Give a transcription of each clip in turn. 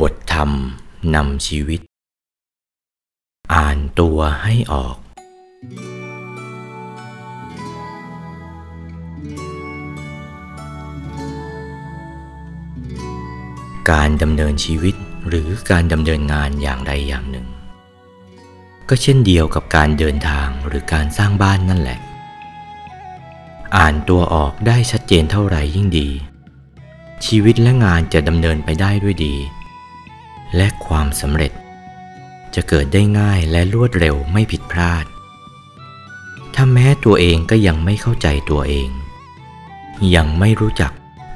บทธรรมนำชีวิต อ่านตัวให้ออก การดำเนินชีวิตหรือการดำเนินงานอย่างใดอย่างหนึ่ง ก็เช่นเดียวกับการเดินทางหรือการสร้างบ้านนั่นแหละ อ่านตัวออกได้ชัดเจนเท่าไหร่ยิ่งดี ชีวิตและงานจะดำเนินไปได้ด้วยดี และความสำเร็จ จะเกิดได้ง่ายและรวดเร็วไม่ผิดพลาด ถ้าแม้ตัวเองก็ยังไม่เข้าใจตัวเอง ยังไม่รู้จัก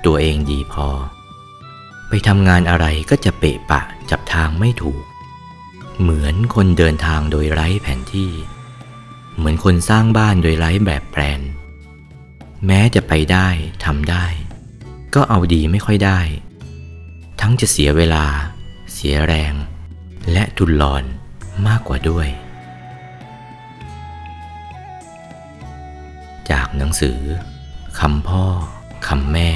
ตัวเองดีพอ ไปทำงานอะไรก็จะเปะปะจับทางไม่ถูก เหมือนคนเดินทางโดยไร้แผนที่ เหมือนคนสร้างบ้านโดยไร้แบบแปลน แม้จะไปได้ทำได้ ก็เอาดีไม่ค่อยได้ ทั้งจะเสียเวลา เสียแรง และทุนรอนมากกว่าด้วย จากหนังสือคำพ่อคำแม่